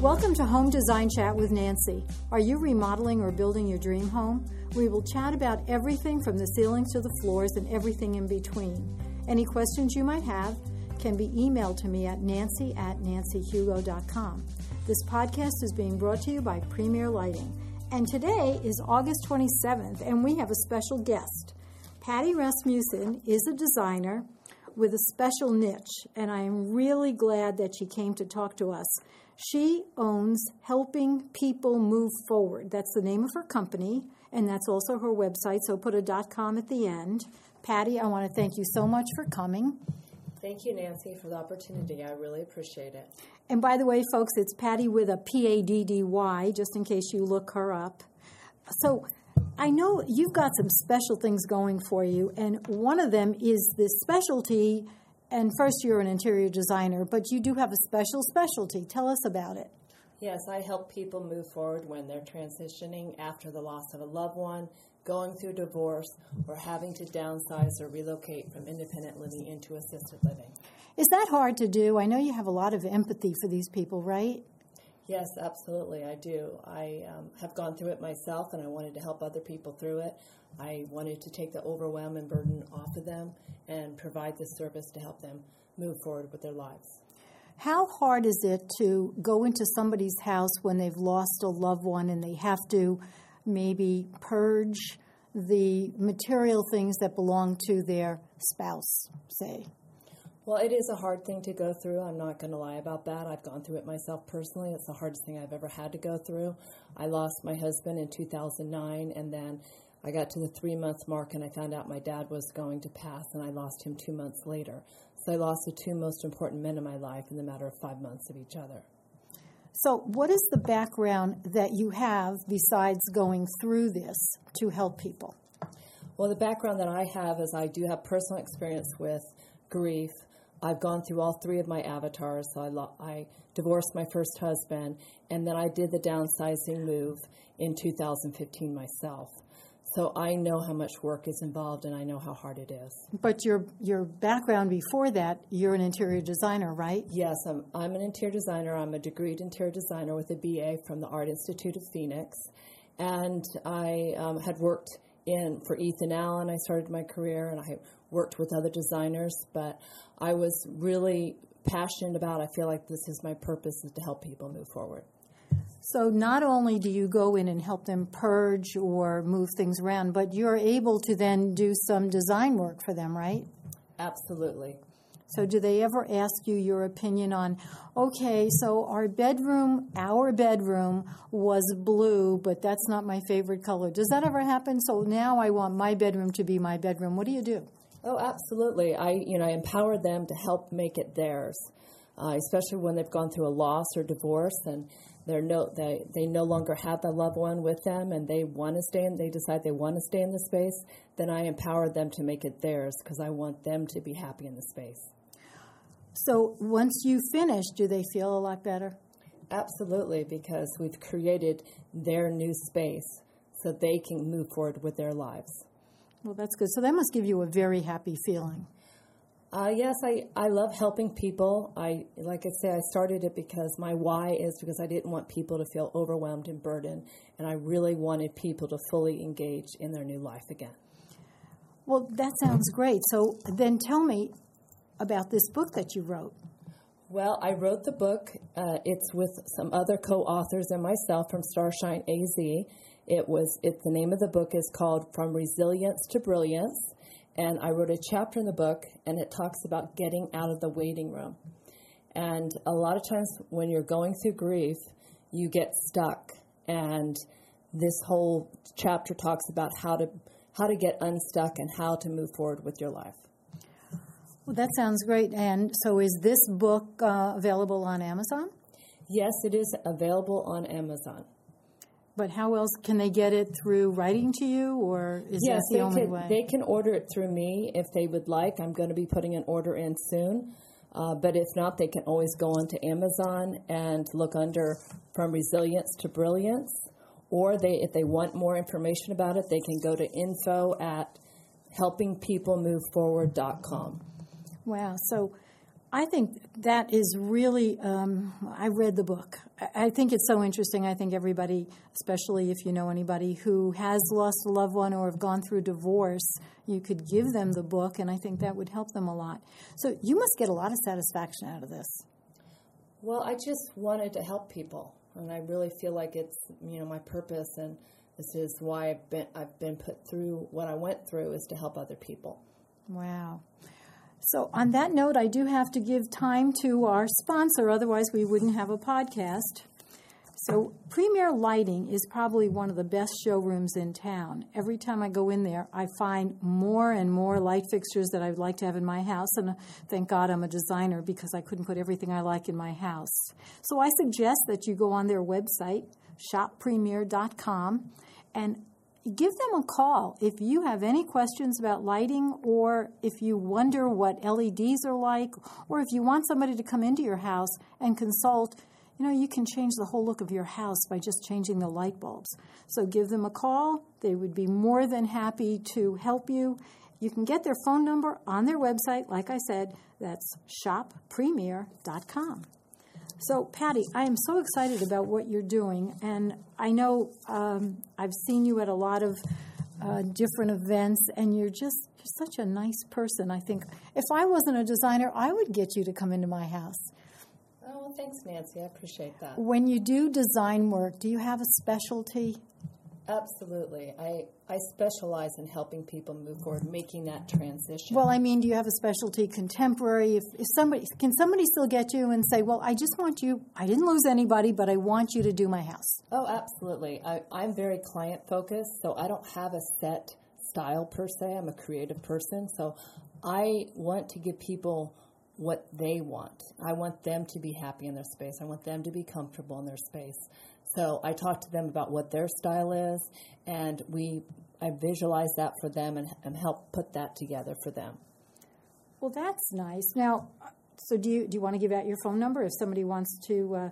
Welcome to Home Design Chat with Nancy. Are you remodeling or building your dream home? We will chat about everything from the ceilings to the floors and everything in between. Any questions you might have can be emailed to me at nancy at nancyhugo.com. This podcast is being brought to you by Premier Lighting. And today is August 27th, and we have a special guest. Paddy Rasmussen is a designer with a special niche, and I am really glad that she came to talk to us. She owns Helping People Move Forward. That's the name of her company, and that's also her website, so put a dot .com at the end. Paddy, I want to thank you so much for coming. Thank you, Nancy, for the opportunity. I really appreciate it. And by the way, folks, it's Paddy with a P A D D Y, just in case you look her up. So I know you've got some special things going for you, and one of them is this specialty. And first, you're an interior designer, but you do have a special specialty. Tell us about it. Yes, I help people move forward when they're transitioning after the loss of a loved one, going through divorce, or having to downsize or relocate from independent living into assisted living. Is that hard to do? I know you have a lot of empathy for these people, right? Yes, absolutely, I do. I um, have gone through it myself, and I wanted to help other people through it. I wanted to take the overwhelm and burden off of them and provide this service to help them move forward with their lives. How hard is it to go into somebody's house when they've lost a loved one and they have to maybe purge the material things that belong to their spouse, say? Well, it is a hard thing to go through. I'm not going to lie about that. I've gone through it myself personally. It's the hardest thing I've ever had to go through. I lost my husband in 2009, and then I got to the three month mark and I found out my dad was going to pass, and I lost him two months later. So I lost the two most important men in my life in the matter of five months of each other. So, what is the background that you have besides going through this to help people? Well, the background that I have is I do have personal experience with grief. I've gone through all three of my avatars. So I, lo- I divorced my first husband, and then I did the downsizing move in 2015 myself. So I know how much work is involved and I know how hard it is. But your your background before that, you're an interior designer, right? Yes, I'm, I'm an interior designer. I'm a degreed interior designer with a BA from the Art Institute of Phoenix. And I um, had worked in for Ethan Allen. I started my career and I worked with other designers, but I was really passionate about I feel like this is my purpose is to help people move forward. So not only do you go in and help them purge or move things around, but you're able to then do some design work for them, right? Absolutely. So do they ever ask you your opinion on, okay, so our bedroom, our bedroom was blue, but that's not my favorite color. Does that ever happen? So now I want my bedroom to be my bedroom. What do you do? Oh, absolutely. I, you know, I empower them to help make it theirs, uh, especially when they've gone through a loss or divorce and they're no, they, they no longer have the loved one with them and they want to stay in, they decide they want to stay in the space, then I empower them to make it theirs because I want them to be happy in the space. So once you finish, do they feel a lot better? Absolutely, because we've created their new space so they can move forward with their lives. Well, that's good. So that must give you a very happy feeling. Uh, yes, I, I love helping people. I like I say, I started it because my why is because I didn't want people to feel overwhelmed and burdened, and I really wanted people to fully engage in their new life again. Well, that sounds great. So then tell me about this book that you wrote. Well, I wrote the book. Uh, it's with some other co-authors and myself from Starshine AZ. It was. It, the name of the book is called From Resilience to Brilliance and I wrote a chapter in the book, and it talks about getting out of the waiting room. And a lot of times when you're going through grief, you get stuck. And this whole chapter talks about how to how to get unstuck and how to move forward with your life. Well, that sounds great. And so, is this book uh, available on Amazon? Yes, it is available on Amazon. But how else can they get it through writing to you, or is yes, that the only can, way? They can order it through me if they would like. I'm going to be putting an order in soon. Uh, but if not, they can always go onto Amazon and look under From Resilience to Brilliance. Or they, if they want more information about it, they can go to info at helpingpeoplemoveforward.com. Wow. So I think that is really, um, I read the book. I think it's so interesting. I think everybody, especially if you know anybody who has lost a loved one or have gone through divorce, you could give them the book, and I think that would help them a lot. So you must get a lot of satisfaction out of this. Well, I just wanted to help people, and I really feel like it's you know my purpose, and this is why I've been I've been put through what I went through is to help other people. Wow. So, on that note, I do have to give time to our sponsor, otherwise, we wouldn't have a podcast. So, Premier Lighting is probably one of the best showrooms in town. Every time I go in there, I find more and more light fixtures that I'd like to have in my house. And uh, thank God I'm a designer because I couldn't put everything I like in my house. So, I suggest that you go on their website, shoppremier.com, and give them a call if you have any questions about lighting or if you wonder what LEDs are like or if you want somebody to come into your house and consult. You know, you can change the whole look of your house by just changing the light bulbs. So give them a call. They would be more than happy to help you. You can get their phone number on their website. Like I said, that's shoppremier.com. So, Paddy, I am so excited about what you're doing, and I know um, I've seen you at a lot of uh, different events, and you're just you're such a nice person. I think if I wasn't a designer, I would get you to come into my house. Oh, well, thanks, Nancy. I appreciate that. When you do design work, do you have a specialty? Absolutely. I, I specialize in helping people move forward, mm-hmm. making that transition. Well, I mean, do you have a specialty contemporary? If, if somebody can somebody still get you and say, "Well, I just want you. I didn't lose anybody, but I want you to do my house." Oh, absolutely. I, I'm very client focused, so I don't have a set style per se. I'm a creative person, so I want to give people what they want. I want them to be happy in their space. I want them to be comfortable in their space. So I talk to them about what their style is, and we I visualize that for them and, and help put that together for them. Well, that's nice. Now, so do you do you want to give out your phone number if somebody wants to uh,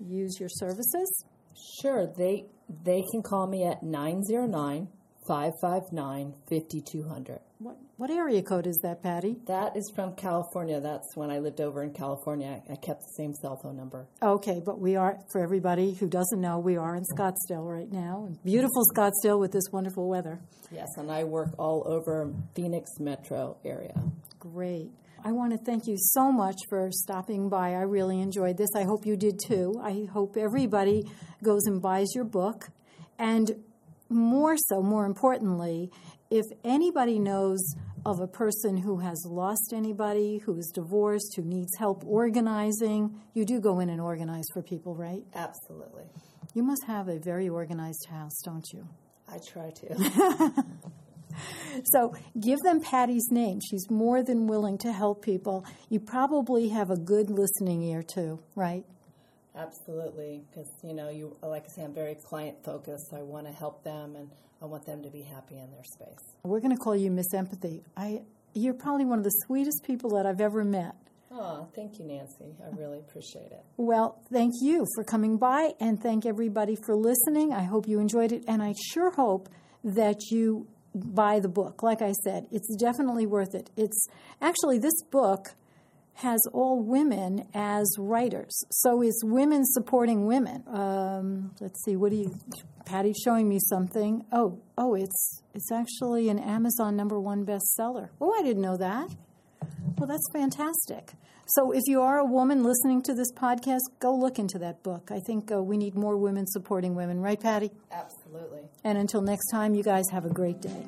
use your services? Sure. They they can call me at 909 559 5200. What, what area code is that, Paddy? That is from California. That's when I lived over in California. I kept the same cell phone number. Okay, but we are, for everybody who doesn't know, we are in Scottsdale right now. Beautiful Scottsdale with this wonderful weather. Yes, and I work all over Phoenix metro area. Great. I want to thank you so much for stopping by. I really enjoyed this. I hope you did too. I hope everybody goes and buys your book. And more so, more importantly, if anybody knows of a person who has lost anybody, who is divorced, who needs help organizing, you do go in and organize for people, right? Absolutely. You must have a very organized house, don't you? I try to. so give them Paddy's name. She's more than willing to help people. You probably have a good listening ear, too, right? Absolutely, because you know, you like I say, I'm very client focused. I want to help them, and I want them to be happy in their space. We're going to call you Miss Empathy. I, you're probably one of the sweetest people that I've ever met. Oh, thank you, Nancy. I really appreciate it. Well, thank you for coming by, and thank everybody for listening. I hope you enjoyed it, and I sure hope that you buy the book. Like I said, it's definitely worth it. It's actually this book has all women as writers. So it's women supporting women. Um, let's see, what do you? Paddy's showing me something. Oh, oh, it's it's actually an Amazon number one bestseller. Oh, I didn't know that. Well, that's fantastic. So if you are a woman listening to this podcast, go look into that book. I think uh, we need more women supporting women, right, Paddy? Absolutely. And until next time, you guys have a great day.